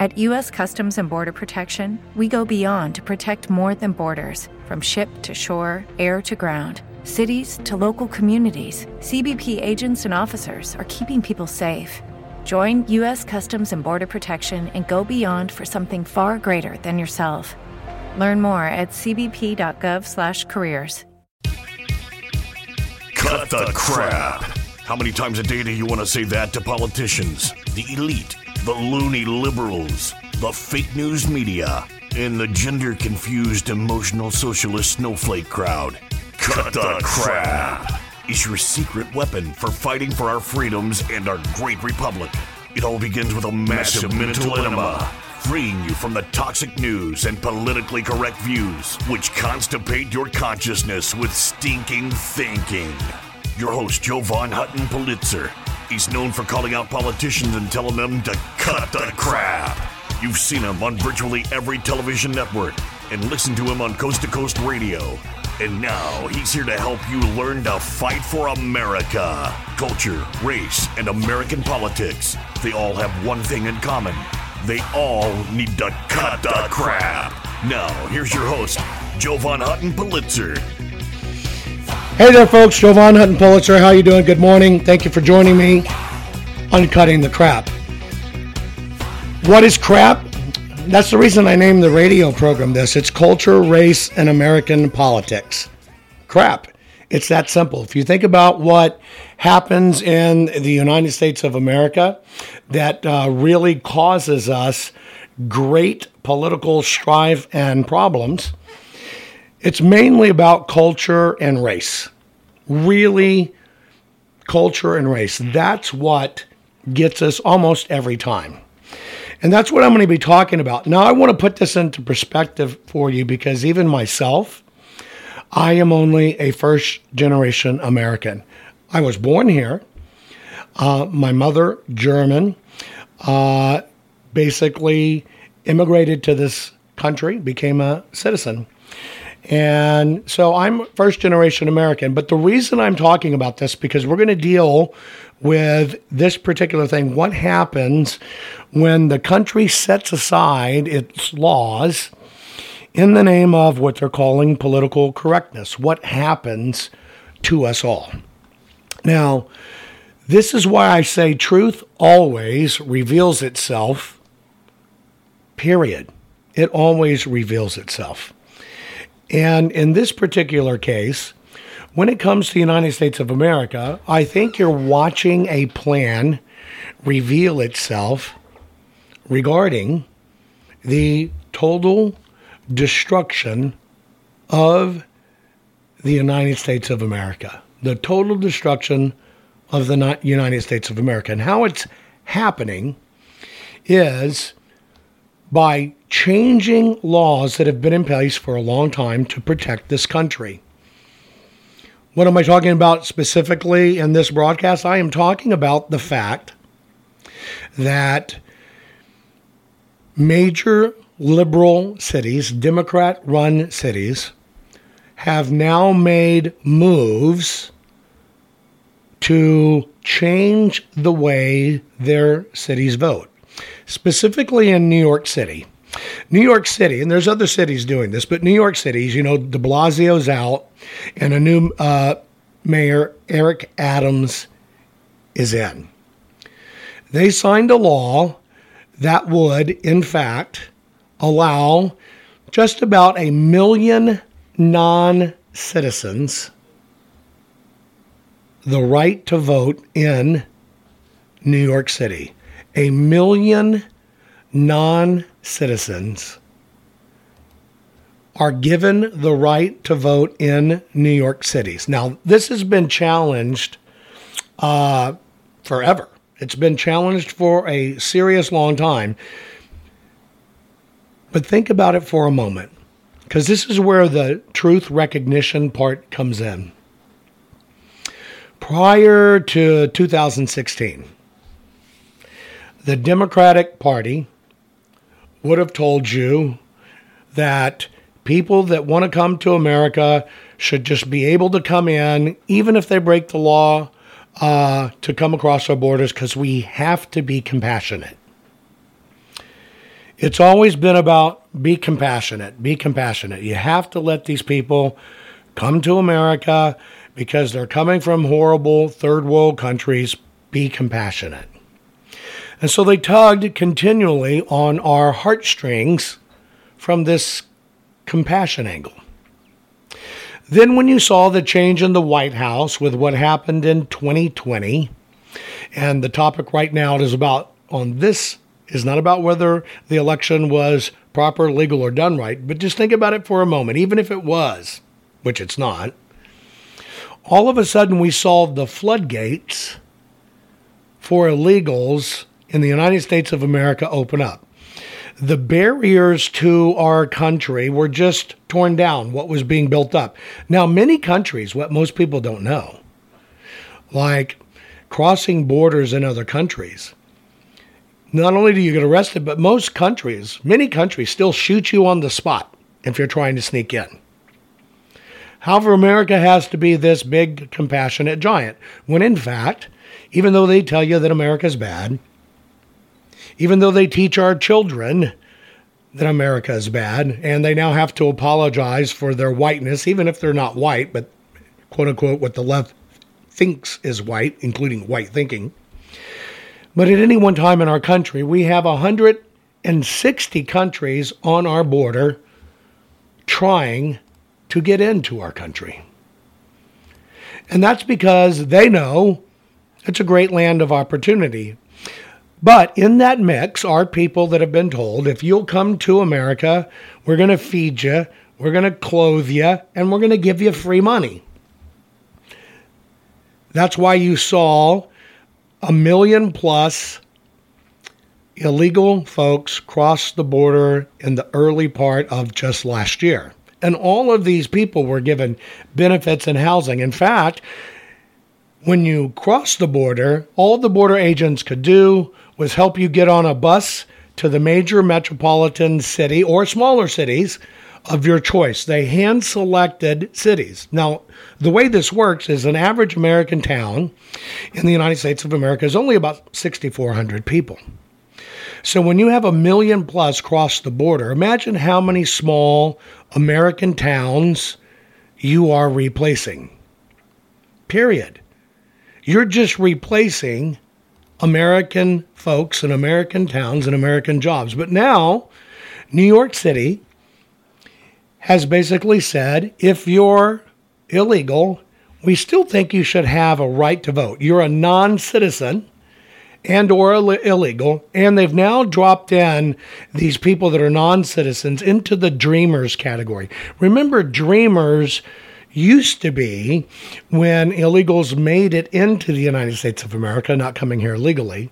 At U.S. Customs and Border Protection, we go beyond to protect more than borders from ship to shore, air to ground. Cities to local communities, CBP agents and officers are keeping people safe. Join U.S. Customs and Border Protection and go beyond for something far greater than yourself. Learn more at cbp.gov/careers. Cut the crap. How many times a day do you want to say that to politicians, the elite, the loony liberals, the fake news media, and the gender confused emotional socialist snowflake crowd? Cut the crap is your secret weapon for fighting for our freedoms and our great republic. It all begins with a massive mental enema, freeing you from the toxic news and politically correct views, which constipate your consciousness with stinking thinking. Your host, Jovan Hutton Pulitzer, is known for calling out politicians and telling them to cut the crap. You've seen him on virtually every television network and listened to him on coast to coast radio. And now he's here to help you learn to fight for America. Culture, race, and American politics. They all have one thing in common. They all need to cut the crap. Now, here's your host, Jovan Hutton Pulitzer. Hey there, folks. Jovan Hutton Pulitzer. How you doing? Good morning. Thank you for joining me on Cutting the Crap. What is crap? That's the reason I named the radio program this. It's culture, race, and American politics. Crap. It's that simple. If you think about what happens in the United States of America that uh, really causes us great political strife and problems, it's mainly about culture and race. Really, culture and race. That's what gets us almost every time. And that's what I'm going to be talking about. Now, I want to put this into perspective for you because even myself, I am only a first generation American. I was born here. Uh, my mother, German, uh, basically immigrated to this country, became a citizen. And so I'm first generation American. But the reason I'm talking about this because we're going to deal with this particular thing. What happens when the country sets aside its laws in the name of what they're calling political correctness? What happens to us all? Now, this is why I say truth always reveals itself, period. It always reveals itself. And in this particular case, when it comes to the United States of America, I think you're watching a plan reveal itself regarding the total destruction of the United States of America. The total destruction of the United States of America. And how it's happening is by changing laws that have been in place for a long time to protect this country. What am I talking about specifically in this broadcast? I am talking about the fact that major liberal cities, Democrat run cities, have now made moves to change the way their cities vote, specifically in New York City. New York City, and there's other cities doing this, but New York City's, you know, de Blasio's out, and a new uh, mayor, Eric Adams, is in. They signed a law that would, in fact, allow just about a million non citizens the right to vote in New York City. A million non citizens are given the right to vote in New York cities. Now, this has been challenged uh, forever. It's been challenged for a serious long time. But think about it for a moment, because this is where the truth recognition part comes in. Prior to 2016, the Democratic Party would have told you that people that want to come to America should just be able to come in, even if they break the law, uh, to come across our borders because we have to be compassionate. It's always been about be compassionate, be compassionate. You have to let these people come to America because they're coming from horrible third world countries. Be compassionate. And so they tugged continually on our heartstrings from this compassion angle. Then, when you saw the change in the White House with what happened in 2020, and the topic right now is about on this is not about whether the election was proper, legal, or done right, but just think about it for a moment. Even if it was, which it's not, all of a sudden we saw the floodgates for illegals in the United States of America open up the barriers to our country were just torn down, what was being built up. Now, many countries, what most people don't know, like crossing borders in other countries, not only do you get arrested, but most countries, many countries, still shoot you on the spot if you're trying to sneak in. However, America has to be this big, compassionate giant, when in fact, even though they tell you that America's bad, even though they teach our children that America is bad, and they now have to apologize for their whiteness, even if they're not white, but quote unquote what the left thinks is white, including white thinking. But at any one time in our country, we have 160 countries on our border trying to get into our country. And that's because they know it's a great land of opportunity. But in that mix are people that have been told if you'll come to America, we're going to feed you, we're going to clothe you, and we're going to give you free money. That's why you saw a million plus illegal folks cross the border in the early part of just last year. And all of these people were given benefits and housing. In fact, when you cross the border, all the border agents could do was help you get on a bus to the major metropolitan city or smaller cities of your choice. They hand selected cities. Now, the way this works is an average American town in the United States of America is only about 6,400 people. So when you have a million plus cross the border, imagine how many small American towns you are replacing. Period. You're just replacing American folks and American towns and American jobs. But now, New York City has basically said if you're illegal, we still think you should have a right to vote. You're a non-citizen and or illegal and they've now dropped in these people that are non-citizens into the dreamers category. Remember dreamers used to be when illegals made it into the United States of America, not coming here legally,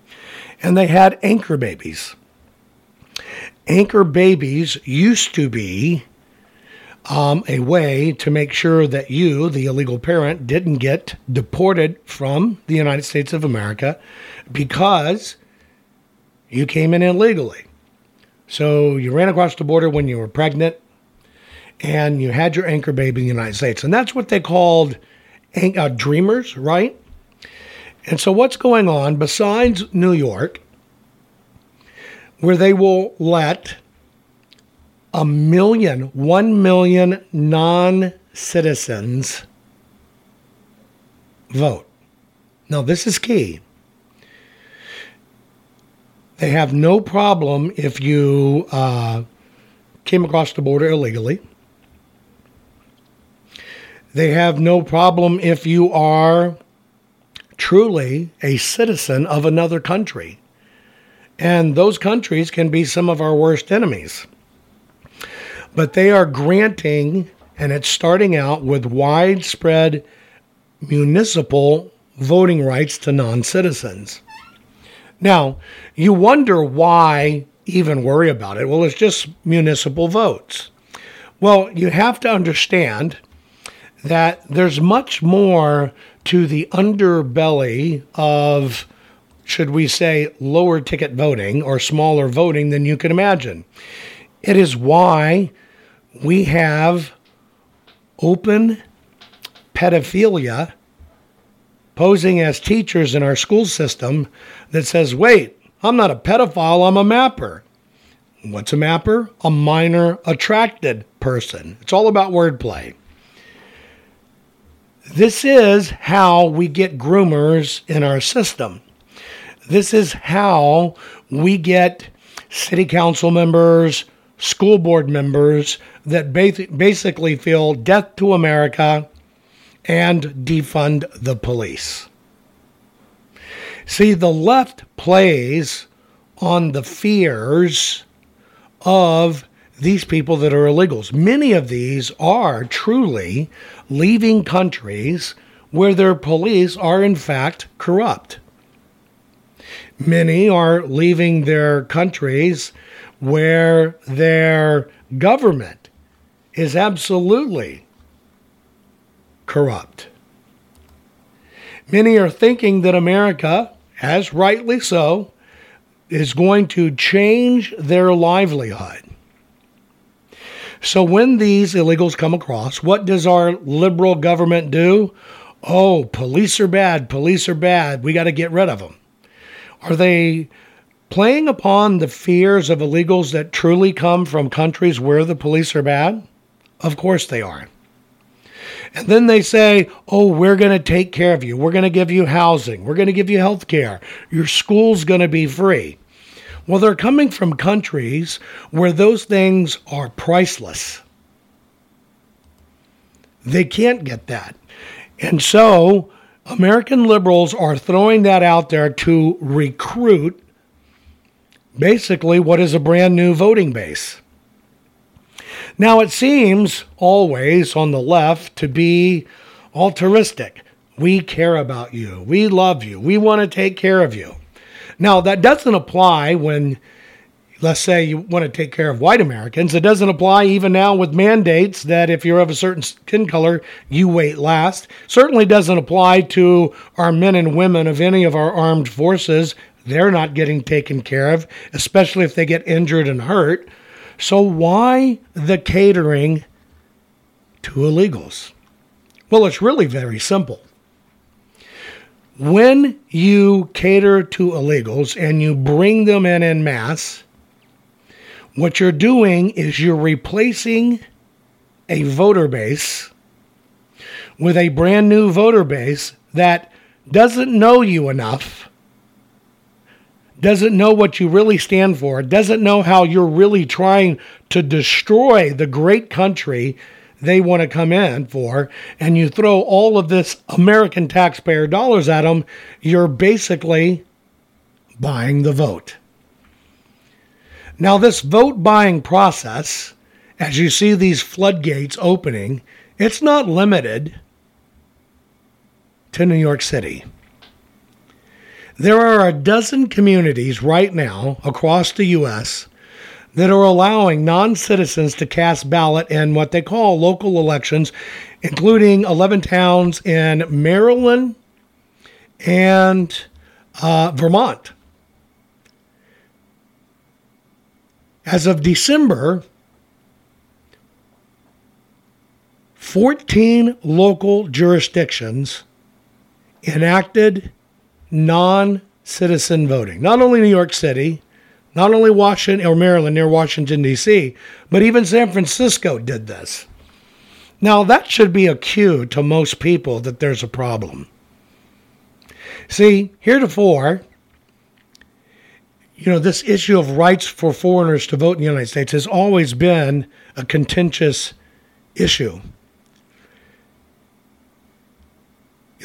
and they had anchor babies. Anchor babies used to be um, a way to make sure that you, the illegal parent, didn't get deported from the United States of America because you came in illegally. So you ran across the border when you were pregnant and you had your anchor baby in the United States. And that's what they called uh, dreamers, right? And so, what's going on besides New York, where they will let a million, one million non citizens vote? Now, this is key. They have no problem if you uh, came across the border illegally. They have no problem if you are truly a citizen of another country. And those countries can be some of our worst enemies. but they are granting, and it's starting out with widespread municipal voting rights to non citizens. Now, you wonder why even worry about it. Well, it's just municipal votes. Well, you have to understand that there's much more to the underbelly of, should we say, lower ticket voting or smaller voting than you can imagine. It is why we have open pedophilia posing as teachers in our school system that says, wait, I'm not a pedophile, I'm a mapper. What's a mapper? A minor attracted person. It's all about wordplay. This is how we get groomers in our system. This is how we get city council members, school board members that basically feel death to America and defund the police. See, the left plays on the fears of these people that are illegals. Many of these are truly leaving countries where their police are, in fact, corrupt. Many are leaving their countries where their government is absolutely corrupt. Many are thinking that America as rightly so, is going to change their livelihood. So when these illegals come across, what does our liberal government do? Oh, police are bad, police are bad, we got to get rid of them. Are they playing upon the fears of illegals that truly come from countries where the police are bad? Of course they are. And then they say, oh, we're going to take care of you. We're going to give you housing. We're going to give you health care. Your school's going to be free. Well, they're coming from countries where those things are priceless. They can't get that. And so American liberals are throwing that out there to recruit basically what is a brand new voting base. Now, it seems always on the left to be altruistic. We care about you. We love you. We want to take care of you. Now, that doesn't apply when, let's say, you want to take care of white Americans. It doesn't apply even now with mandates that if you're of a certain skin color, you wait last. Certainly doesn't apply to our men and women of any of our armed forces. They're not getting taken care of, especially if they get injured and hurt. So, why the catering to illegals? Well, it's really very simple. When you cater to illegals and you bring them in en masse, what you're doing is you're replacing a voter base with a brand new voter base that doesn't know you enough doesn't know what you really stand for, doesn't know how you're really trying to destroy the great country they want to come in for, and you throw all of this American taxpayer dollars at them, you're basically buying the vote. Now, this vote buying process, as you see these floodgates opening, it's not limited to New York City. There are a dozen communities right now across the U.S. that are allowing non citizens to cast ballot in what they call local elections, including 11 towns in Maryland and uh, Vermont. As of December, 14 local jurisdictions enacted non citizen voting. Not only New York City, not only Washington or Maryland near Washington, D.C., but even San Francisco did this. Now, that should be a cue to most people that there's a problem. See, heretofore, you know, this issue of rights for foreigners to vote in the United States has always been a contentious issue.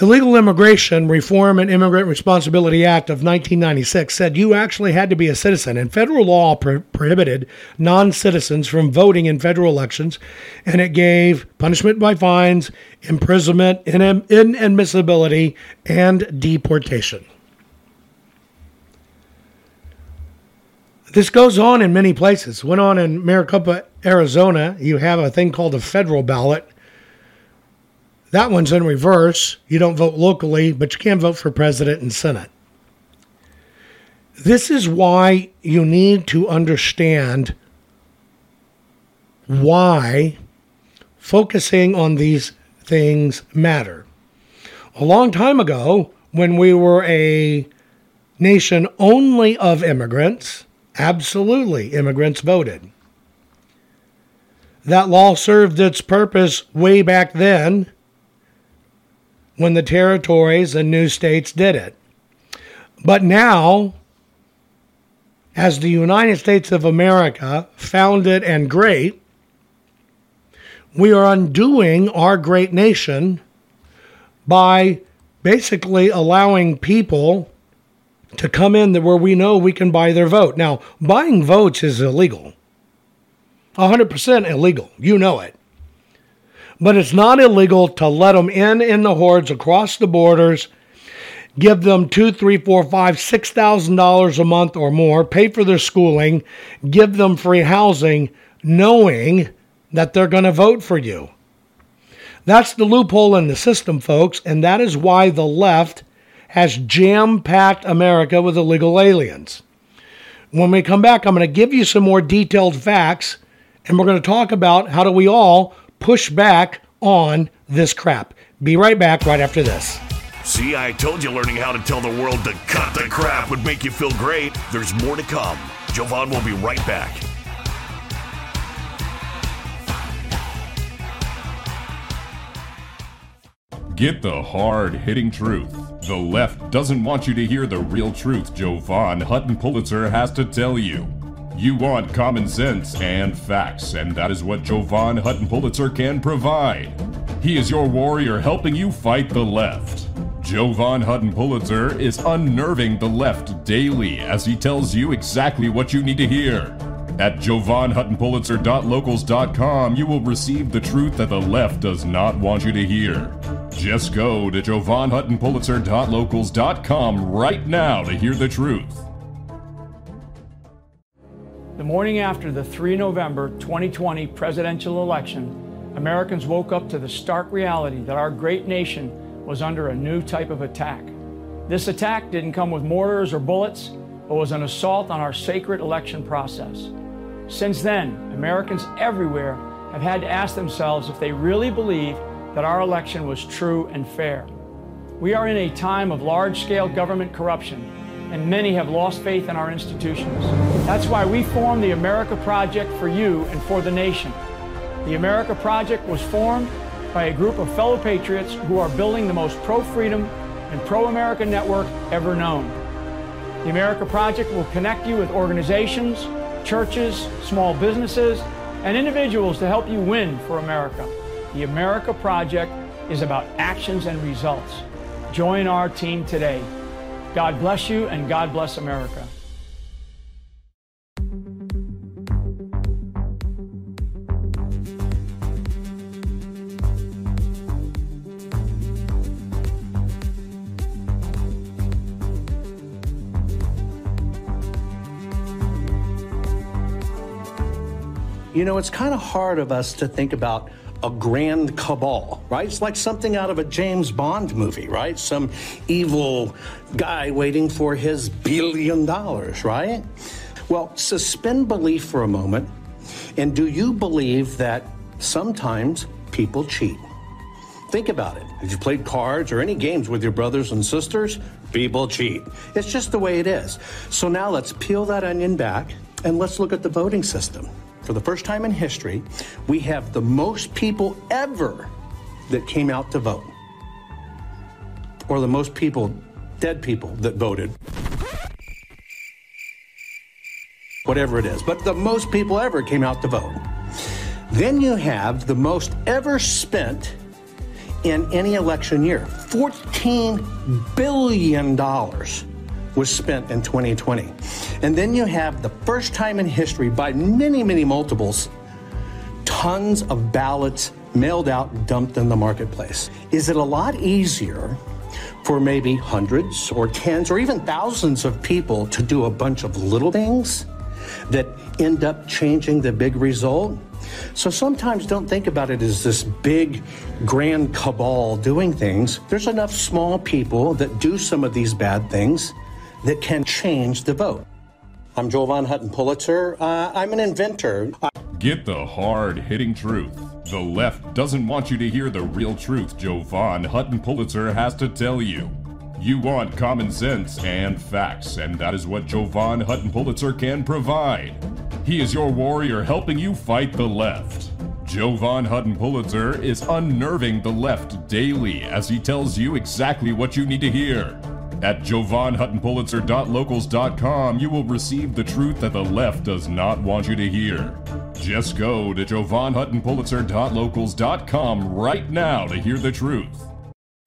Illegal Immigration Reform and Immigrant Responsibility Act of 1996 said you actually had to be a citizen, and federal law pro- prohibited non citizens from voting in federal elections, and it gave punishment by fines, imprisonment, inadmissibility, and deportation. This goes on in many places. Went on in Maricopa, Arizona. You have a thing called a federal ballot that one's in reverse. You don't vote locally, but you can vote for president and senate. This is why you need to understand why focusing on these things matter. A long time ago, when we were a nation only of immigrants, absolutely immigrants voted. That law served its purpose way back then when the territories and new states did it. But now, as the United States of America, founded and great, we are undoing our great nation by basically allowing people to come in where we know we can buy their vote. Now, buying votes is illegal. 100% illegal. You know it but it's not illegal to let them in in the hordes across the borders give them two, three, four, five, six thousand dollars a month or more, pay for their schooling, give them free housing, knowing that they're going to vote for you. That's the loophole in the system, folks, and that is why the left has jam packed America with illegal aliens. When we come back, I'm going to give you some more detailed facts, and we're going to talk about how do we all push back on this crap. Be right back right after this. See, I told you learning how to tell the world to cut the crap would make you feel great. There's more to come. Jovan will be right back. Get the hard hitting truth. The left doesn't want you to hear the real truth Jovan Hutton Pulitzer has to tell you. You want common sense and facts, and that is what Jovan Hutton Pulitzer can provide. He is your warrior helping you fight the left. Jovan Hutton Pulitzer is unnerving the left daily as he tells you exactly what you need to hear. At jovanhuttonpulitzer.locals.com, you will receive the truth that the left does not want you to hear. Just go to jovanhuttonpulitzer.locals.com right now to hear the truth. The morning after the 3 November 2020 presidential election, Americans woke up to the stark reality that our great nation was under a new type of attack. This attack didn't come with mortars or bullets, but was an assault on our sacred election process. Since then, Americans everywhere have had to ask themselves if they really believe that our election was true and fair. We are in a time of large scale government corruption and many have lost faith in our institutions. That's why we formed the America Project for you and for the nation. The America Project was formed by a group of fellow patriots who are building the most pro freedom and pro-American network ever known. The America Project will connect you with organizations, churches, small businesses, and individuals to help you win for America. The America Project is about actions and results. Join our team today. God bless you and God bless America. You know, it's kind of hard of us to think about a grand cabal, right? It's like something out of a James Bond movie, right? Some evil guy waiting for his billion dollars, right? Well, suspend belief for a moment. And do you believe that sometimes people cheat? Think about it. If you played cards or any games with your brothers and sisters, people cheat. It's just the way it is. So now let's peel that onion back and let's look at the voting system for the first time in history, we have the most people ever that came out to vote, or the most people, dead people, that voted. Whatever it is, but the most people ever came out to vote. Then you have the most ever spent in any election year. $14 billion was spent in 2020. And then you have the first time in history, by many, many multiples, tons of ballots mailed out, dumped in the marketplace. Is it a lot easier for maybe hundreds or tens or even thousands of people to do a bunch of little things that end up changing the big result? So sometimes don't think about it as this big, grand cabal doing things. There's enough small people that do some of these bad things that can change the vote. I'm Jovan Hutton Pulitzer. Uh, I'm an inventor. I- Get the hard hitting truth. The left doesn't want you to hear the real truth Jovan Hutton Pulitzer has to tell you. You want common sense and facts, and that is what Jovan Hutton Pulitzer can provide. He is your warrior helping you fight the left. Jovan Hutton Pulitzer is unnerving the left daily as he tells you exactly what you need to hear. At jovanhuttonpulitzer.locals.com, you will receive the truth that the left does not want you to hear. Just go to jovanhuttonpulitzer.locals.com right now to hear the truth.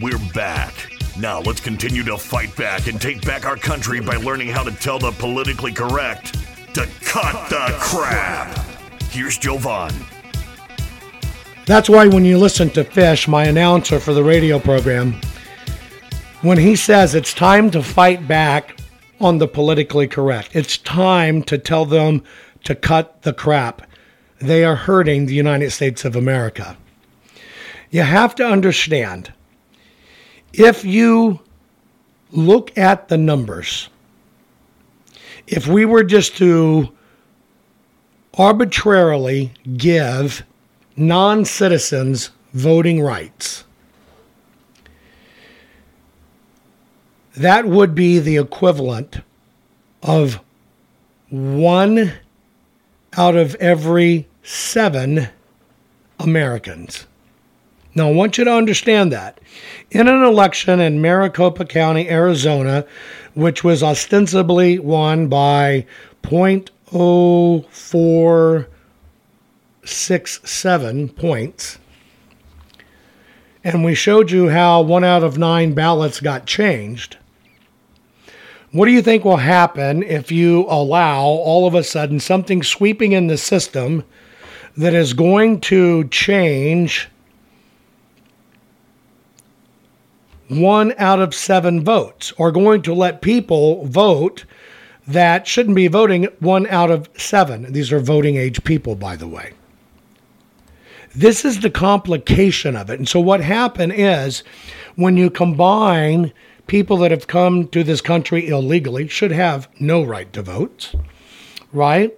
We're back. Now let's continue to fight back and take back our country by learning how to tell the politically correct to cut the crap. Here's Jovan. That's why when you listen to Fish, my announcer for the radio program, when he says it's time to fight back on the politically correct, it's time to tell them to cut the crap. They are hurting the United States of America. You have to understand if you look at the numbers, if we were just to arbitrarily give non citizens voting rights, that would be the equivalent of one out of every seven Americans. Now, I want you to understand that. In an election in Maricopa County, Arizona, which was ostensibly won by 0.0467 points, and we showed you how one out of nine ballots got changed. What do you think will happen if you allow all of a sudden something sweeping in the system that is going to change one out of seven votes, or going to let people vote that shouldn't be voting one out of seven? These are voting age people, by the way. This is the complication of it. And so, what happened is when you combine people that have come to this country illegally should have no right to vote, right?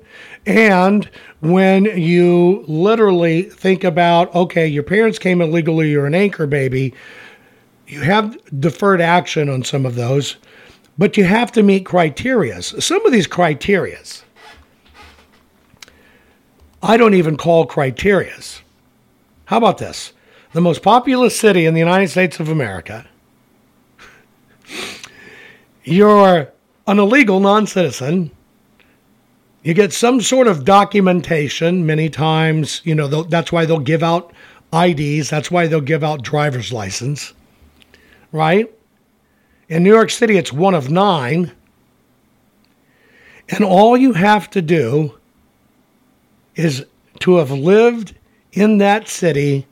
And when you literally think about, okay, your parents came illegally, you're an anchor baby, you have deferred action on some of those, but you have to meet criterias. Some of these criterias, I don't even call criterias. How about this? The most populous city in the United States of America you're an illegal non citizen. You get some sort of documentation. Many times, you know, that's why they'll give out IDs. That's why they'll give out driver's license, right? In New York City, it's one of nine. And all you have to do is to have lived in that city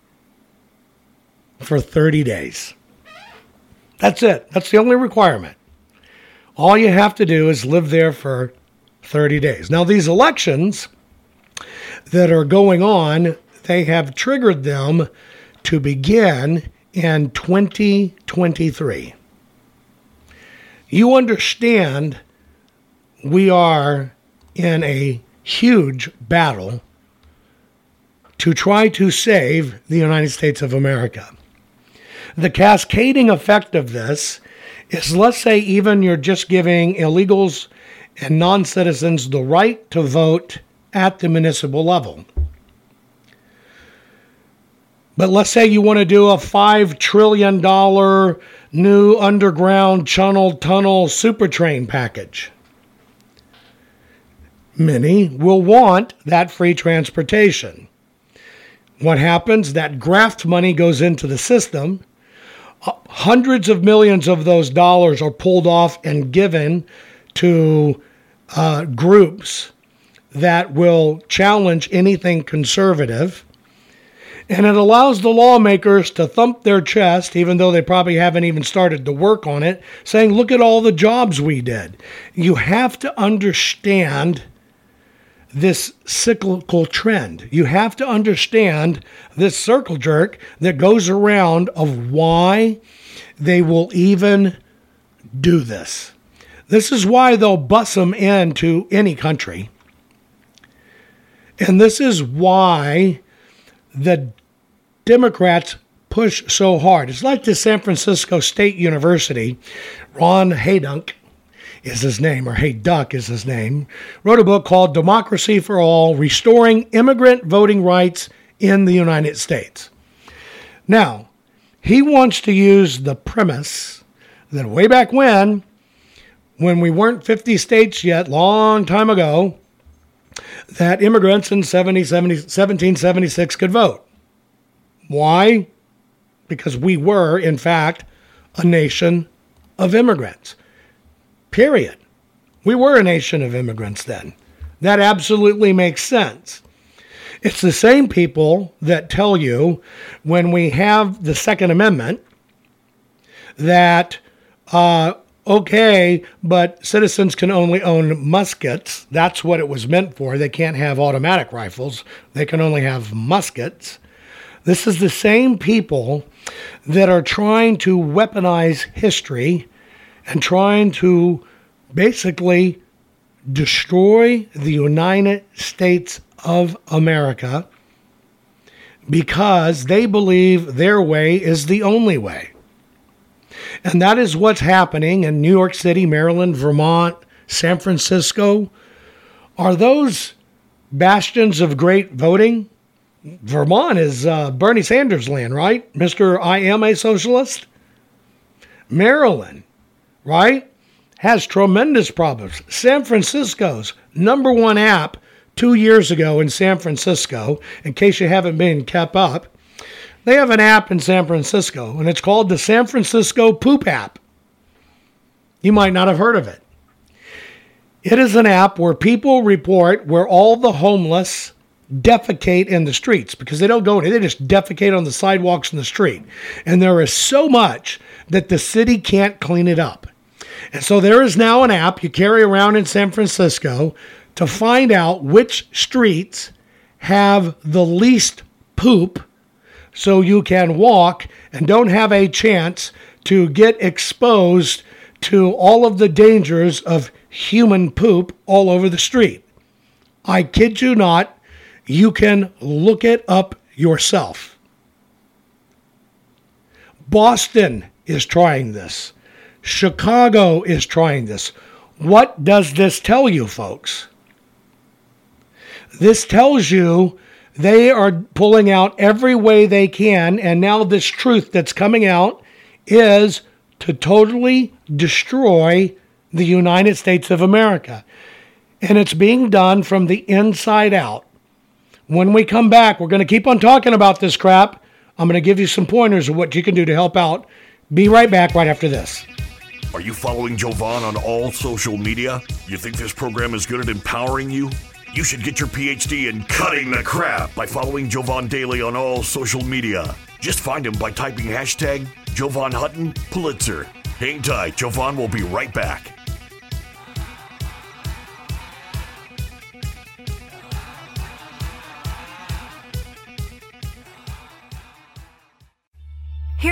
for 30 days. That's it. That's the only requirement. All you have to do is live there for 30 days. Now, these elections that are going on, they have triggered them to begin in 2023. You understand we are in a huge battle to try to save the United States of America. The cascading effect of this is let's say even you're just giving illegals and non citizens the right to vote at the municipal level. But let's say you want to do a $5 trillion new underground channel tunnel super train package. Many will want that free transportation. What happens? That graft money goes into the system. Uh, hundreds of millions of those dollars are pulled off and given to uh, groups that will challenge anything conservative. And it allows the lawmakers to thump their chest, even though they probably haven't even started to work on it, saying, Look at all the jobs we did. You have to understand this cyclical trend. You have to understand this circle jerk that goes around of why they will even do this. This is why they'll bus them into any country. And this is why the Democrats push so hard. It's like the San Francisco State University, Ron Haydunk is his name, or Hayduk is his name, wrote a book called Democracy for All Restoring Immigrant Voting Rights in the United States. Now, he wants to use the premise that way back when, when we weren't 50 states yet, long time ago, that immigrants in 70, 70, 1776 could vote. Why? Because we were, in fact, a nation of immigrants. Period. We were a nation of immigrants then. That absolutely makes sense. It's the same people that tell you when we have the Second Amendment that uh, okay, but citizens can only own muskets. That's what it was meant for. They can't have automatic rifles, they can only have muskets. This is the same people that are trying to weaponize history and trying to basically destroy the United States of America because they believe their way is the only way. And that is what's happening in New York City, Maryland, Vermont, San Francisco. Are those bastions of great voting? Vermont is uh, Bernie Sanders' land, right? Mr. I am a socialist. Maryland, right? Has tremendous problems. San Francisco's number one app two years ago in San Francisco, in case you haven't been kept up, they have an app in San Francisco, and it's called the San Francisco Poop App. You might not have heard of it. It is an app where people report where all the homeless defecate in the streets because they don't go, in. they just defecate on the sidewalks in the street. And there is so much that the city can't clean it up. And so there is now an app you carry around in San Francisco to find out which streets have the least poop so you can walk and don't have a chance to get exposed to all of the dangers of human poop all over the street. I kid you not, you can look it up yourself. Boston is trying this. Chicago is trying this. What does this tell you, folks? This tells you they are pulling out every way they can. And now, this truth that's coming out is to totally destroy the United States of America. And it's being done from the inside out. When we come back, we're going to keep on talking about this crap. I'm going to give you some pointers of what you can do to help out. Be right back right after this. Are you following Jovan on all social media? You think this program is good at empowering you? You should get your PhD in cutting the crap by following Jovan daily on all social media. Just find him by typing hashtag Jovan Hutton Pulitzer. Hang tight, Jovan will be right back.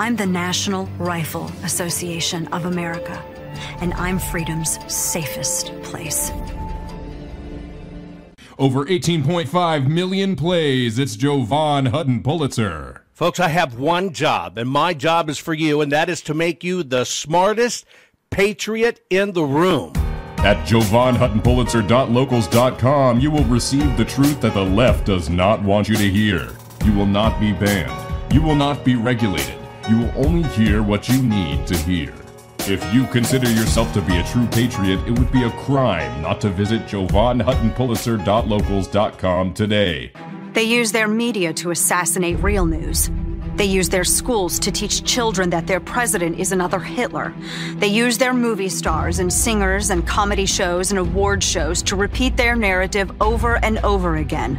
I'm the National Rifle Association of America, and I'm freedom's safest place. Over 18.5 million plays. It's Jovan Hutton Pulitzer. Folks, I have one job, and my job is for you, and that is to make you the smartest patriot in the room. At JovanHuttonPulitzer.locals.com, you will receive the truth that the left does not want you to hear. You will not be banned. You will not be regulated you will only hear what you need to hear. If you consider yourself to be a true patriot, it would be a crime not to visit JovanHuttonPulitzer.locals.com today. They use their media to assassinate real news. They use their schools to teach children that their president is another Hitler. They use their movie stars and singers and comedy shows and award shows to repeat their narrative over and over again.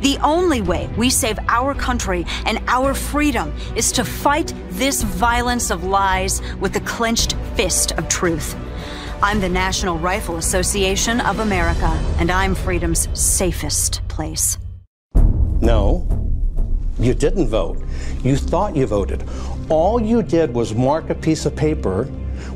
the only way we save our country and our freedom is to fight this violence of lies with the clenched fist of truth. I'm the National Rifle Association of America, and I'm freedom's safest place. No, you didn't vote. You thought you voted. All you did was mark a piece of paper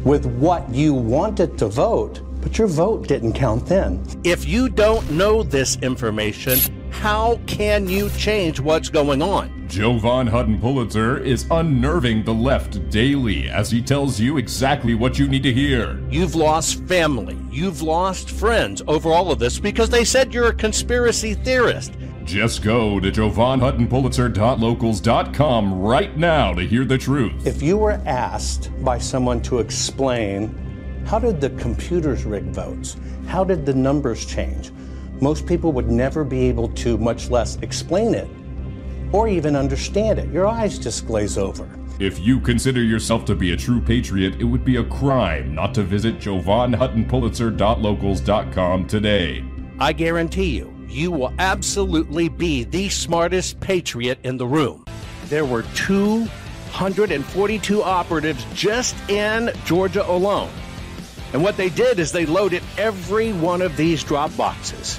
with what you wanted to vote, but your vote didn't count then. If you don't know this information, how can you change what's going on? Jovan Hutton Pulitzer is unnerving the left daily as he tells you exactly what you need to hear. You've lost family. You've lost friends over all of this because they said you're a conspiracy theorist. Just go to JovanHuttonPulitzer.locals.com right now to hear the truth. If you were asked by someone to explain how did the computers rig votes, how did the numbers change, most people would never be able to, much less explain it or even understand it. Your eyes just glaze over. If you consider yourself to be a true patriot, it would be a crime not to visit JovanHuttonPulitzer.locals.com today. I guarantee you, you will absolutely be the smartest patriot in the room. There were 242 operatives just in Georgia alone. And what they did is they loaded every one of these drop boxes.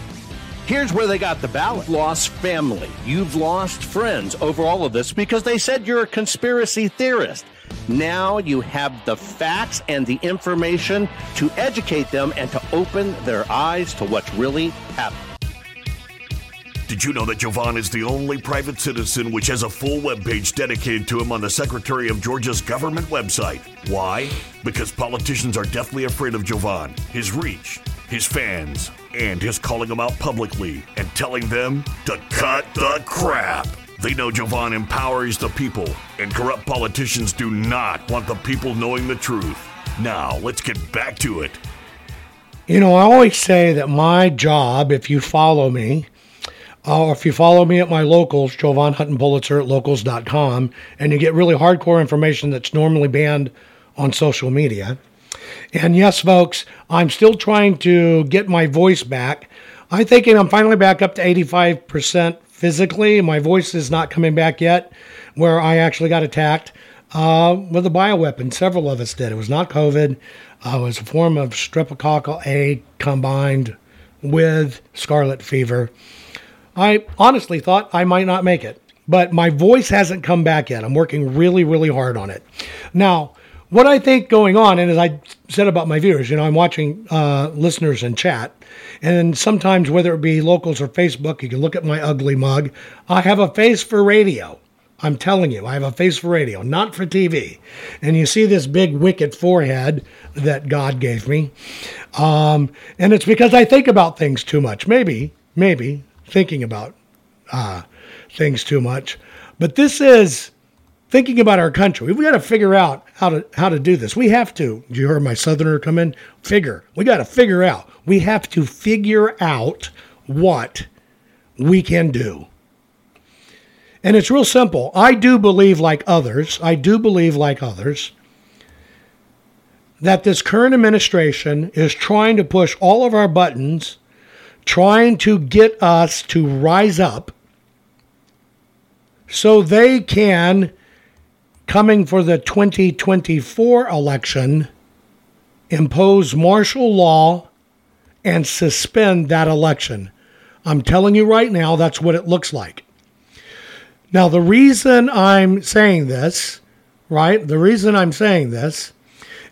Here's where they got the ballot. You've lost family. You've lost friends over all of this because they said you're a conspiracy theorist. Now you have the facts and the information to educate them and to open their eyes to what's really happening. Did you know that Jovan is the only private citizen which has a full webpage dedicated to him on the Secretary of Georgia's government website? Why? Because politicians are deathly afraid of Jovan, his reach, his fans, and his calling them out publicly and telling them to cut the crap. They know Jovan empowers the people, and corrupt politicians do not want the people knowing the truth. Now, let's get back to it. You know, I always say that my job, if you follow me, uh, if you follow me at my locals, Jovan Hutton Pulitzer at locals.com, and you get really hardcore information that's normally banned on social media. And yes, folks, I'm still trying to get my voice back. I'm thinking I'm finally back up to 85% physically. My voice is not coming back yet, where I actually got attacked uh, with a bioweapon. Several of us did. It was not COVID, uh, it was a form of streptococcal A combined with scarlet fever. I honestly thought I might not make it, but my voice hasn't come back yet. I'm working really, really hard on it. Now, what I think going on, and as I said about my viewers, you know, I'm watching uh, listeners in chat, and sometimes whether it be locals or Facebook, you can look at my ugly mug. I have a face for radio. I'm telling you, I have a face for radio, not for TV. And you see this big wicked forehead that God gave me. Um, and it's because I think about things too much. Maybe, maybe thinking about uh, things too much. But this is thinking about our country. We've got to figure out how to how to do this. We have to. You heard my southerner come in? Figure. We got to figure out. We have to figure out what we can do. And it's real simple. I do believe like others, I do believe like others that this current administration is trying to push all of our buttons, trying to get us to rise up so they can coming for the 2024 election, impose martial law and suspend that election. I'm telling you right now, that's what it looks like. Now, the reason I'm saying this, right, the reason I'm saying this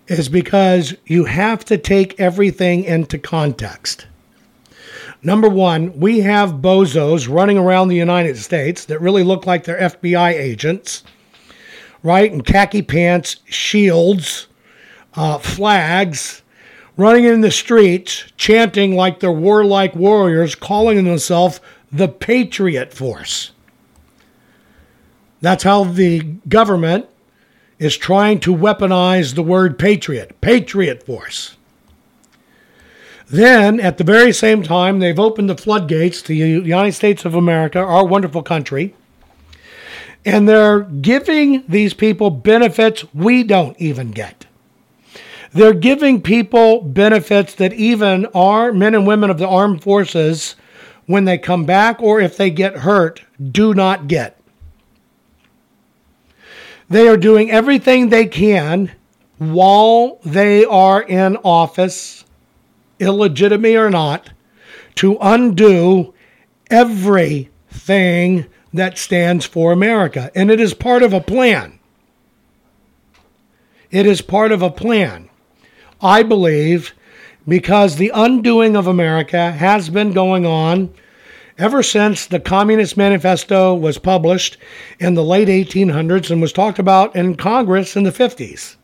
is because you have to take everything into context. Number one, we have bozos running around the United States that really look like they're FBI agents right? In khaki pants, shields, uh, flags, running in the streets, chanting like they're warlike warriors, calling themselves the Patriot Force. That's how the government is trying to weaponize the word patriot, Patriot Force. Then, at the very same time, they've opened the floodgates to the United States of America, our wonderful country, and they're giving these people benefits we don't even get. They're giving people benefits that even our men and women of the armed forces, when they come back or if they get hurt, do not get. They are doing everything they can while they are in office, illegitimate or not, to undo everything that stands for America. And it is part of a plan. It is part of a plan. I believe because the undoing of America has been going on ever since the Communist Manifesto was published in the late 1800s and was talked about in Congress in the 50s.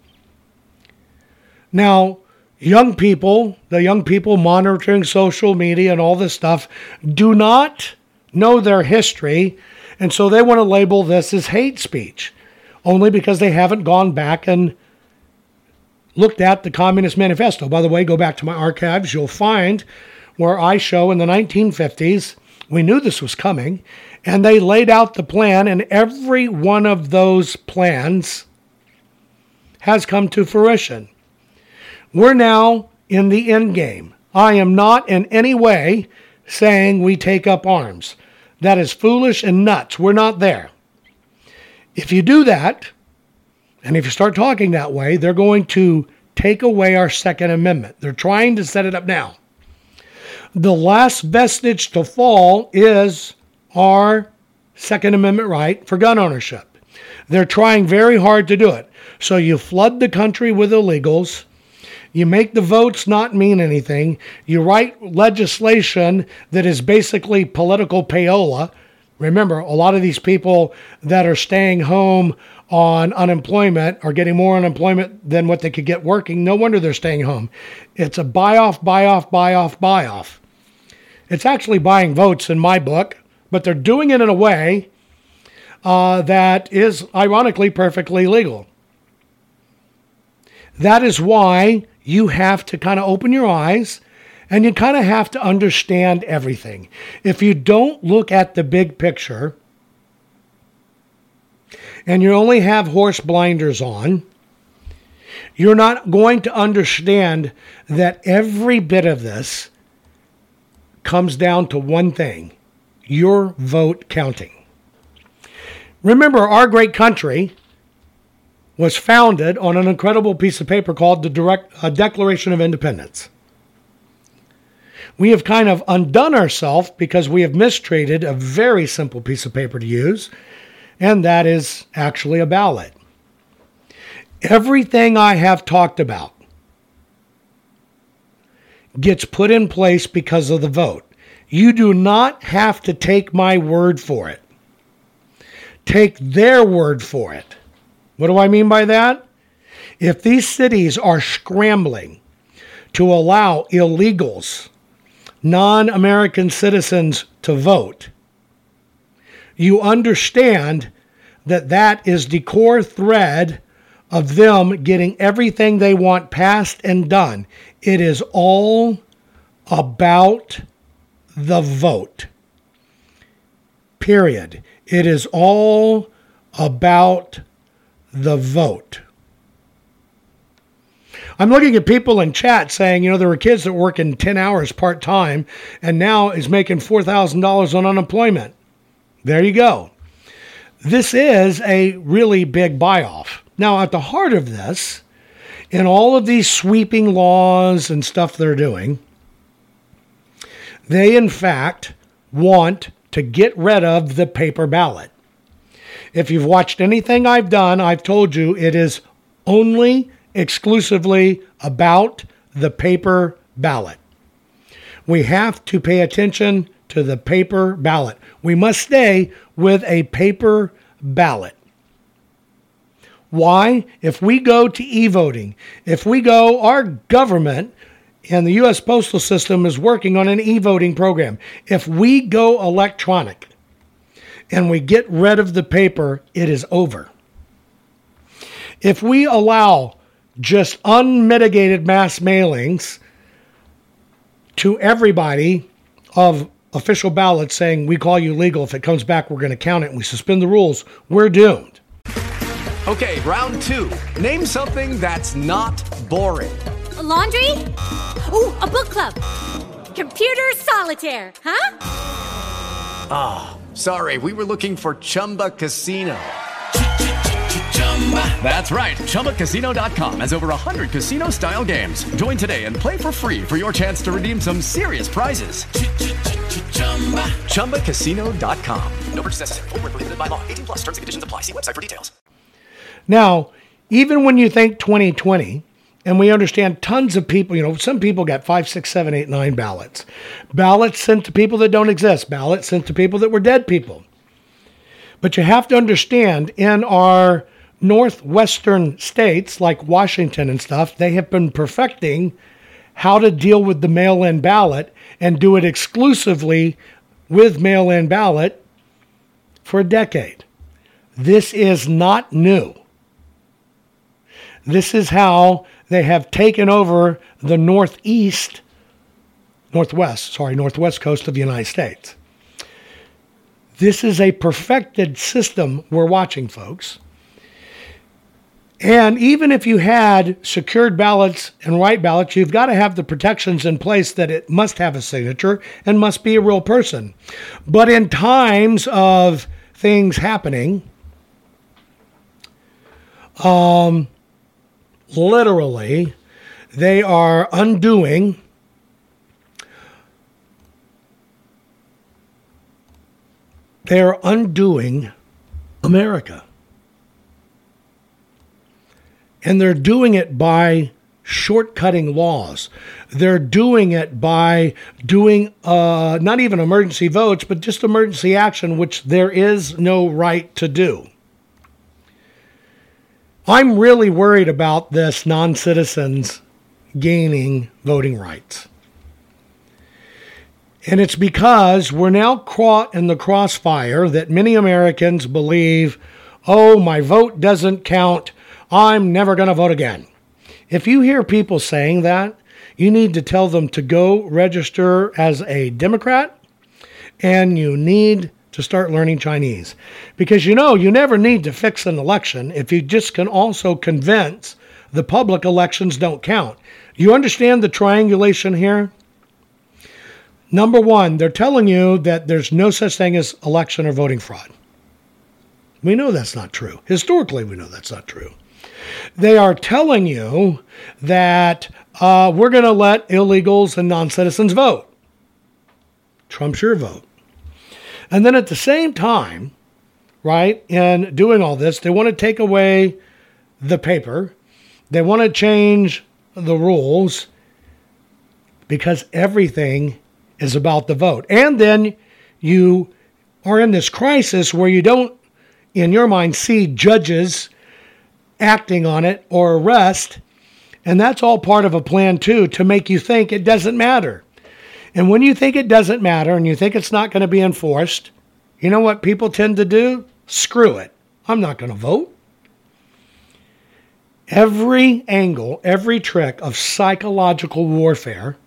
Now, young people, the young people monitoring social media and all this stuff, do not know their history and so they want to label this as hate speech, only because they haven't gone back and looked at the Communist Manifesto. By the way, go back to my archives, you'll find where I show in the 1950s, we knew this was coming, and they laid out the plan, and every one of those plans has come to fruition. We're now in the end game. I am not in any way saying we take up arms. That is foolish and nuts. We're not there. If you do that, and if you start talking that way, they're going to take away our Second Amendment. They're trying to set it up now. The last vestige to fall is our Second Amendment right for gun ownership. They're trying very hard to do it. So you flood the country with illegals. You make the votes not mean anything. You write legislation that is basically political payola. Remember, a lot of these people that are staying home on unemployment are getting more unemployment than what they could get working. No wonder they're staying home. It's a buy off, buy off, buy off, buy off. It's actually buying votes in my book, but they're doing it in a way uh, that is ironically perfectly legal. That is why you have to kind of open your eyes and you kind of have to understand everything. If you don't look at the big picture and you only have horse blinders on, you're not going to understand that every bit of this comes down to one thing your vote counting. Remember, our great country was founded on an incredible piece of paper called the Direct, uh, Declaration of Independence. We have kind of undone ourselves because we have mistreated a very simple piece of paper to use, and that is actually a ballot. Everything I have talked about gets put in place because of the vote. You do not have to take my word for it. Take their word for it. What do I mean by that? If these cities are scrambling to allow illegals, non American citizens to vote, you understand that that is the core thread of them getting everything they want passed and done. It is all about the vote. Period. It is all about the vote. I'm looking at people in chat saying, you know, there were kids that work in 10 hours part time and now is making $4,000 on unemployment. There you go. This is a really big buy off. Now, at the heart of this, in all of these sweeping laws and stuff they're doing, they in fact want to get rid of the paper ballot. If you've watched anything I've done, I've told you it is only exclusively about the paper ballot. We have to pay attention to the paper ballot. We must stay with a paper ballot. Why? If we go to e voting, if we go, our government and the U.S. Postal System is working on an e voting program. If we go electronic and we get rid of the paper, it is over. If we allow just unmitigated mass mailings to everybody of official ballots saying we call you legal, if it comes back, we're going to count it and we suspend the rules, we're doomed. Okay, round two. Name something that's not boring. A laundry? Ooh, a book club. Computer solitaire, huh? Ah, oh, sorry, we were looking for Chumba Casino. That's right. ChumbaCasino.com has over 100 casino style games. Join today and play for free for your chance to redeem some serious prizes. ChumbaCasino.com. No purchase necessary. Full prohibited by law. 18 plus terms and conditions apply. See website for details. Now, even when you think 2020, and we understand tons of people, you know, some people got five, six, seven, eight, nine ballots. Ballots sent to people that don't exist, ballots sent to people that were dead people. But you have to understand in our northwestern states like Washington and stuff, they have been perfecting how to deal with the mail in ballot and do it exclusively with mail in ballot for a decade. This is not new. This is how they have taken over the northeast, northwest, sorry, northwest coast of the United States. This is a perfected system we're watching, folks. And even if you had secured ballots and white ballots, you've got to have the protections in place that it must have a signature and must be a real person. But in times of things happening, um, literally, they are undoing they're undoing America. And they're doing it by shortcutting laws. They're doing it by doing uh, not even emergency votes, but just emergency action, which there is no right to do. I'm really worried about this non citizens gaining voting rights. And it's because we're now caught in the crossfire that many Americans believe, oh, my vote doesn't count. I'm never going to vote again. If you hear people saying that, you need to tell them to go register as a Democrat and you need to start learning Chinese. Because you know, you never need to fix an election if you just can also convince the public elections don't count. You understand the triangulation here? Number one, they're telling you that there's no such thing as election or voting fraud. We know that's not true. Historically, we know that's not true. They are telling you that uh, we're going to let illegals and non citizens vote. Trump's your vote. And then at the same time, right, in doing all this, they want to take away the paper, they want to change the rules because everything is about the vote. And then you are in this crisis where you don't, in your mind, see judges acting on it or arrest. And that's all part of a plan, too, to make you think it doesn't matter. And when you think it doesn't matter and you think it's not going to be enforced, you know what people tend to do? Screw it. I'm not going to vote. Every angle, every trick of psychological warfare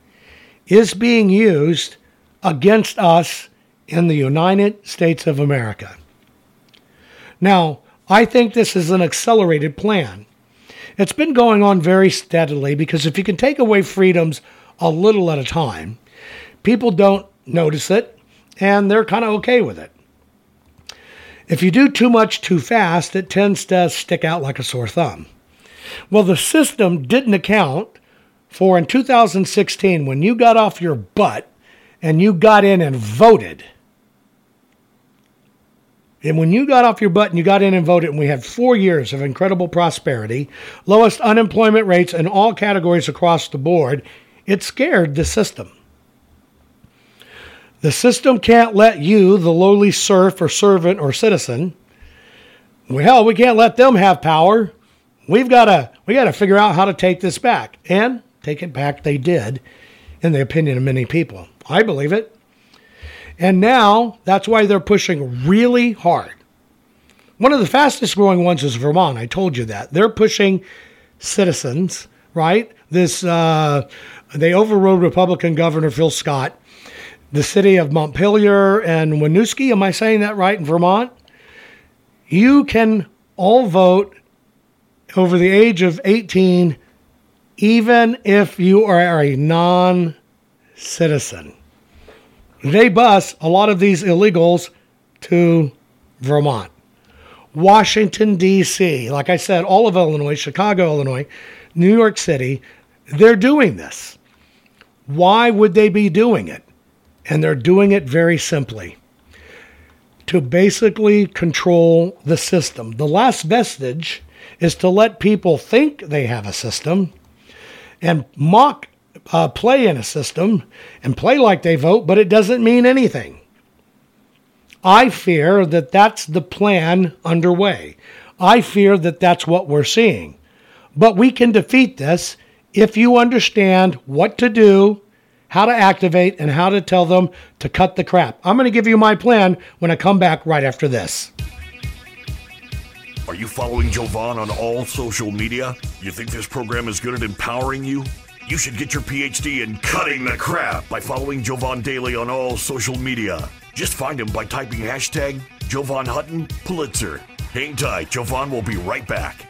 is being used against us in the United States of America. Now, I think this is an accelerated plan. It's been going on very steadily because if you can take away freedoms a little at a time, people don't notice it and they're kind of okay with it. If you do too much too fast, it tends to stick out like a sore thumb. Well, the system didn't account for in 2016 when you got off your butt and you got in and voted. And when you got off your butt and you got in and voted, and we had four years of incredible prosperity, lowest unemployment rates in all categories across the board, it scared the system. The system can't let you, the lowly serf or servant or citizen, well, we can't let them have power. We've got to we got to figure out how to take this back. And take it back they did in the opinion of many people. I believe it. And now that's why they're pushing really hard. One of the fastest growing ones is Vermont. I told you that. They're pushing citizens, right? This uh, they overrode Republican Governor Phil Scott. The city of Montpelier and Winooski, am I saying that right in Vermont? You can all vote over the age of 18, even if you are a non citizen. They bus a lot of these illegals to Vermont. Washington, D.C., like I said, all of Illinois, Chicago, Illinois, New York City, they're doing this. Why would they be doing it? And they're doing it very simply to basically control the system. The last vestige is to let people think they have a system and mock uh, play in a system and play like they vote, but it doesn't mean anything. I fear that that's the plan underway. I fear that that's what we're seeing. But we can defeat this if you understand what to do, how to activate, and how to tell them to cut the crap. I'm going to give you my plan when I come back right after this. Are you following Jovan on all social media? You think this program is good at empowering you? You should get your PhD in cutting the crap by following Jovan Daily on all social media. Just find him by typing hashtag Jovan Hutton Pulitzer. Hang tight, Jovan will be right back.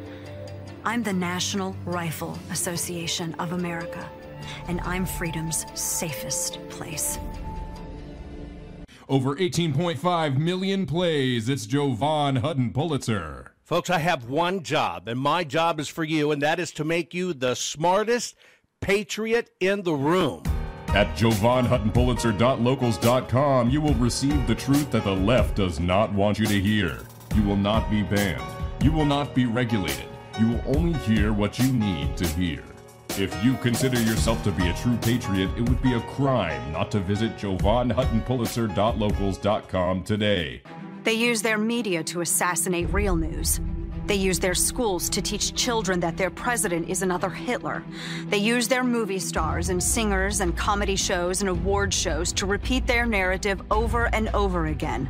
I'm the National Rifle Association of America, and I'm freedom's safest place. Over 18.5 million plays. It's Jovan Hutton Pulitzer. Folks, I have one job, and my job is for you, and that is to make you the smartest patriot in the room. At JovanHuttonPulitzer.locals.com, you will receive the truth that the left does not want you to hear. You will not be banned. You will not be regulated. You will only hear what you need to hear. If you consider yourself to be a true patriot, it would be a crime not to visit JovanHuttonPulitzer.locals.com today. They use their media to assassinate real news. They use their schools to teach children that their president is another Hitler. They use their movie stars and singers and comedy shows and award shows to repeat their narrative over and over again.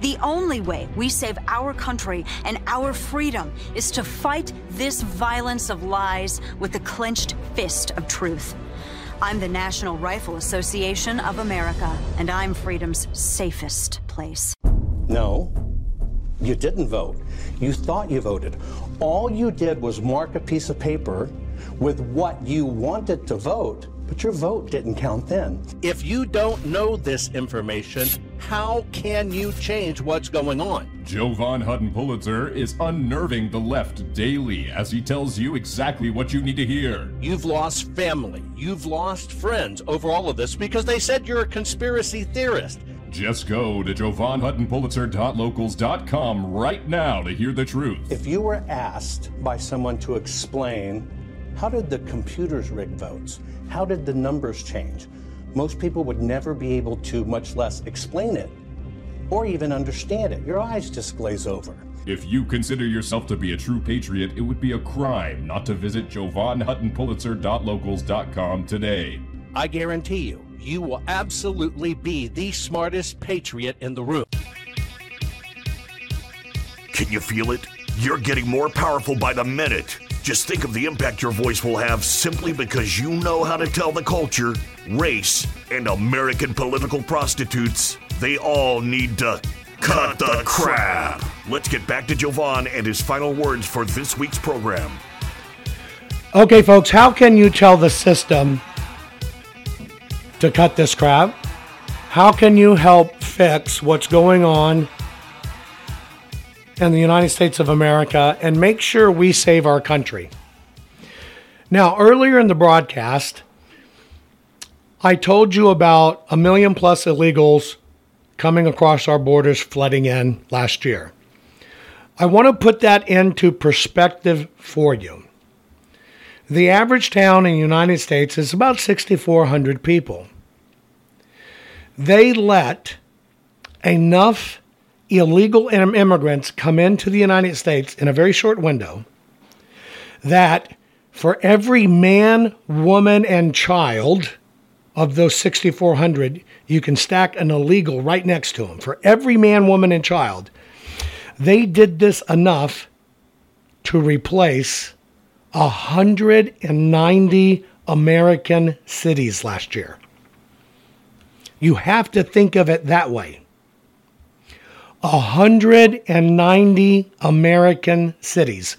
the only way we save our country and our freedom is to fight this violence of lies with the clenched fist of truth. I'm the National Rifle Association of America, and I'm freedom's safest place. No, you didn't vote. You thought you voted. All you did was mark a piece of paper with what you wanted to vote, but your vote didn't count then. If you don't know this information, how can you change what's going on? Jovan Hutton Pulitzer is unnerving the left daily as he tells you exactly what you need to hear. You've lost family. You've lost friends over all of this because they said you're a conspiracy theorist. Just go to JovanHuttonPulitzer.locals.com right now to hear the truth. If you were asked by someone to explain how did the computers rig votes? How did the numbers change? Most people would never be able to, much less explain it or even understand it. Your eyes just glaze over. If you consider yourself to be a true patriot, it would be a crime not to visit JovanHuttonPulitzer.locals.com today. I guarantee you, you will absolutely be the smartest patriot in the room. Can you feel it? You're getting more powerful by the minute. Just think of the impact your voice will have simply because you know how to tell the culture, race, and American political prostitutes they all need to cut the crap. Let's get back to Jovan and his final words for this week's program. Okay, folks, how can you tell the system to cut this crap? How can you help fix what's going on in the United States of America and make sure we save our country? Now, earlier in the broadcast, I told you about a million plus illegals coming across our borders flooding in last year. I want to put that into perspective for you. The average town in the United States is about 6,400 people. They let enough illegal immigrants come into the United States in a very short window that for every man, woman, and child of those 6,400, you can stack an illegal right next to them. For every man, woman, and child, they did this enough to replace 190 American cities last year. You have to think of it that way. 190 American cities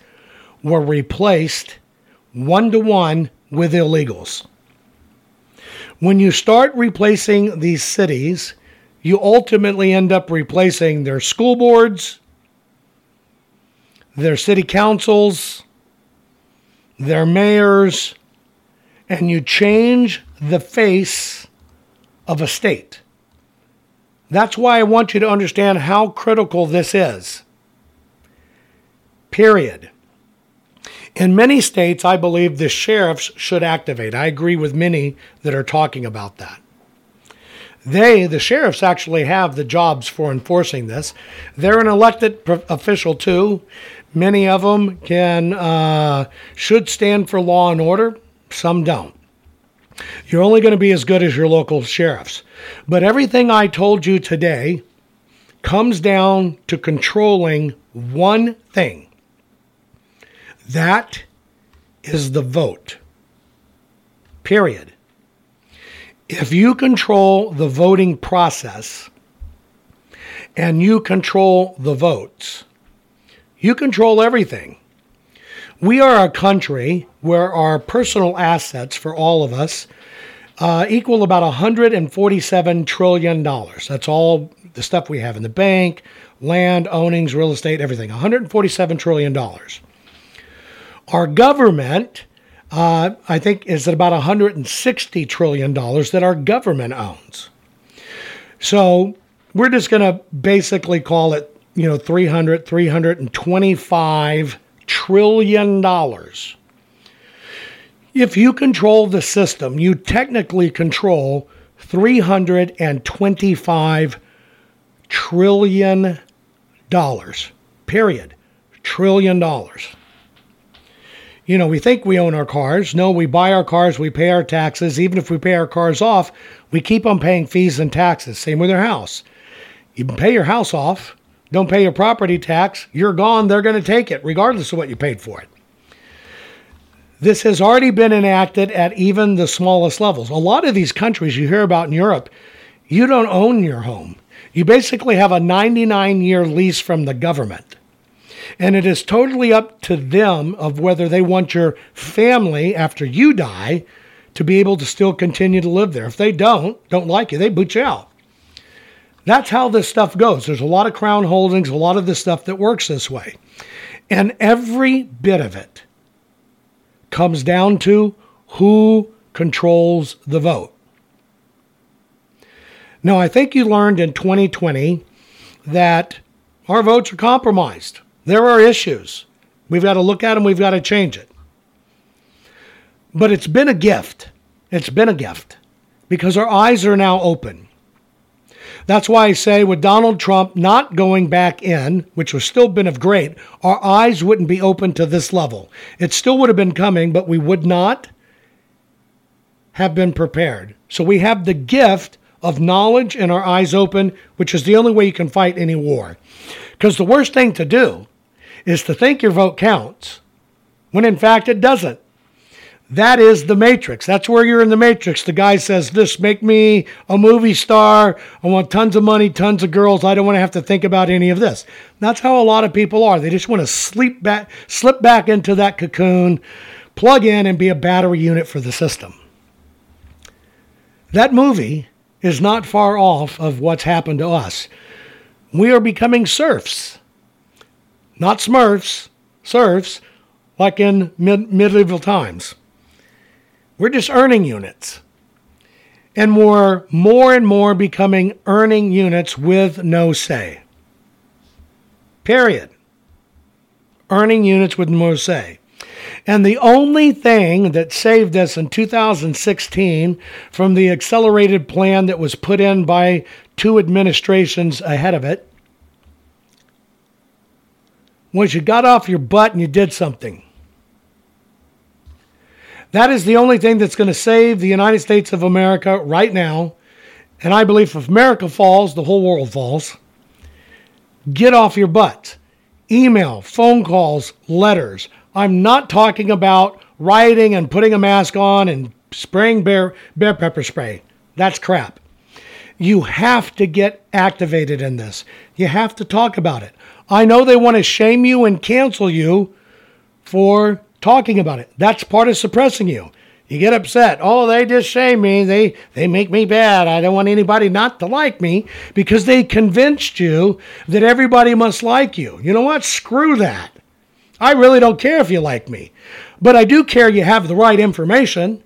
were replaced one to one with illegals. When you start replacing these cities, you ultimately end up replacing their school boards, their city councils, their mayors, and you change the face of a state. That's why I want you to understand how critical this is. Period. In many states, I believe the sheriffs should activate. I agree with many that are talking about that. They, the sheriffs, actually have the jobs for enforcing this. They're an elected pro- official too. Many of them can uh, should stand for law and order. Some don't. You're only going to be as good as your local sheriffs. But everything I told you today comes down to controlling one thing. That is the vote. Period. If you control the voting process and you control the votes, you control everything. We are a country where our personal assets for all of us uh, equal about $147 trillion. That's all the stuff we have in the bank, land, ownings, real estate, everything. $147 trillion. Our government, uh, I think, is at about $160 trillion that our government owns. So we're just going to basically call it, you know, 300, 325 trillion dollars. If you control the system, you technically control 325 trillion dollars. Period. Trillion dollars. You know, we think we own our cars. No, we buy our cars, we pay our taxes. Even if we pay our cars off, we keep on paying fees and taxes. Same with our house. You pay your house off, don't pay your property tax, you're gone, they're going to take it, regardless of what you paid for it. This has already been enacted at even the smallest levels. A lot of these countries you hear about in Europe, you don't own your home. You basically have a 99 year lease from the government. And it is totally up to them of whether they want your family after you die to be able to still continue to live there. If they don't, don't like you, they boot you out. That's how this stuff goes. There's a lot of crown holdings, a lot of this stuff that works this way. And every bit of it comes down to who controls the vote. Now, I think you learned in 2020 that our votes are compromised. There are issues. We've got to look at them, we've got to change it. But it's been a gift. It's been a gift because our eyes are now open. That's why I say with Donald Trump not going back in, which was still been of great, our eyes wouldn't be open to this level. It still would have been coming, but we would not have been prepared. So we have the gift of knowledge and our eyes open, which is the only way you can fight any war. Because the worst thing to do is to think your vote counts when in fact it doesn't. That is the matrix. That's where you're in the matrix. The guy says, This, make me a movie star. I want tons of money, tons of girls. I don't want to have to think about any of this. That's how a lot of people are. They just want to sleep back, slip back into that cocoon, plug in, and be a battery unit for the system. That movie is not far off of what's happened to us. We are becoming serfs, not smurfs, serfs, like in mid- medieval times. We're just earning units. And we're more and more becoming earning units with no say. Period. Earning units with no say. And the only thing that saved us in 2016 from the accelerated plan that was put in by two administrations ahead of it was you got off your butt and you did something. That is the only thing that's going to save the United States of America right now. And I believe if America falls, the whole world falls. Get off your butt. Email, phone calls, letters. I'm not talking about rioting and putting a mask on and spraying bear, bear pepper spray. That's crap. You have to get activated in this. You have to talk about it. I know they want to shame you and cancel you for talking about it. That's part of suppressing you. You get upset. Oh, they just shame me. They they make me bad. I don't want anybody not to like me because they convinced you that everybody must like you. You know what? Screw that. I really don't care if you like me. But I do care you have the right information.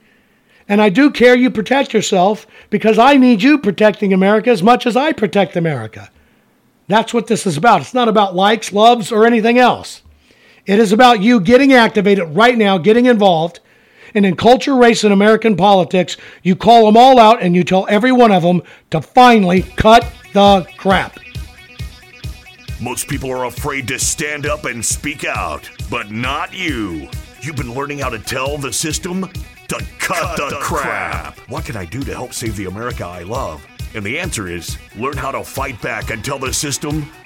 And I do care you protect yourself because I need you protecting America as much as I protect America. That's what this is about. It's not about likes, loves, or anything else. It is about you getting activated right now, getting involved. And in culture, race, and American politics, you call them all out and you tell every one of them to finally cut the crap. Most people are afraid to stand up and speak out, but not you. You've been learning how to tell the system to cut, the, crap. What can I do to help save the America I love? And the answer is learn how to fight back and tell the system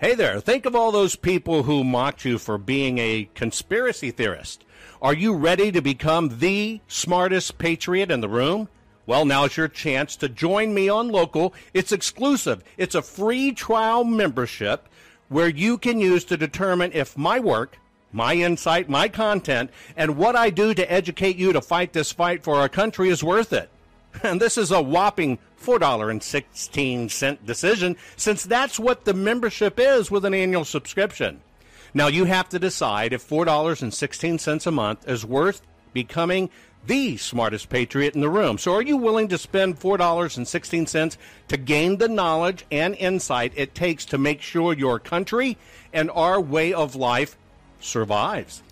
Hey there, think of all those people who mocked you for being a conspiracy theorist. Are you ready to become the smartest patriot in the room? Well, now's your chance to join me on local. It's exclusive. It's a free trial membership where you can use to determine if my work, my insight, my content, and what I do to educate you to fight this fight for our country is worth it. And this is a whopping $4.16 decision, since that's what the membership is with an annual subscription. Now, you have to decide if $4.16 a month is worth becoming the smartest patriot in the room. So, are you willing to spend $4.16 to gain the knowledge and insight it takes to make sure your country and our way of life survives?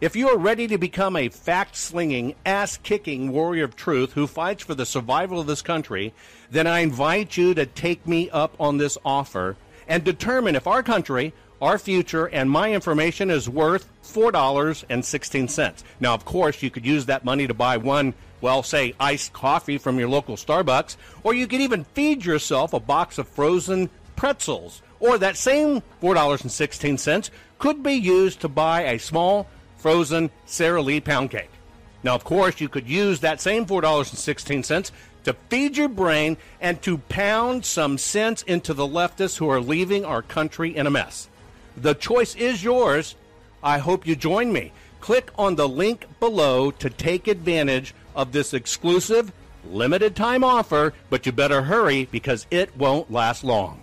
If you are ready to become a fact slinging, ass kicking warrior of truth who fights for the survival of this country, then I invite you to take me up on this offer and determine if our country, our future, and my information is worth $4.16. Now, of course, you could use that money to buy one, well, say, iced coffee from your local Starbucks, or you could even feed yourself a box of frozen pretzels. Or that same $4.16 could be used to buy a small frozen Sara Lee pound cake. Now, of course, you could use that same $4.16 to feed your brain and to pound some sense into the leftists who are leaving our country in a mess. The choice is yours. I hope you join me. Click on the link below to take advantage of this exclusive, limited time offer, but you better hurry because it won't last long.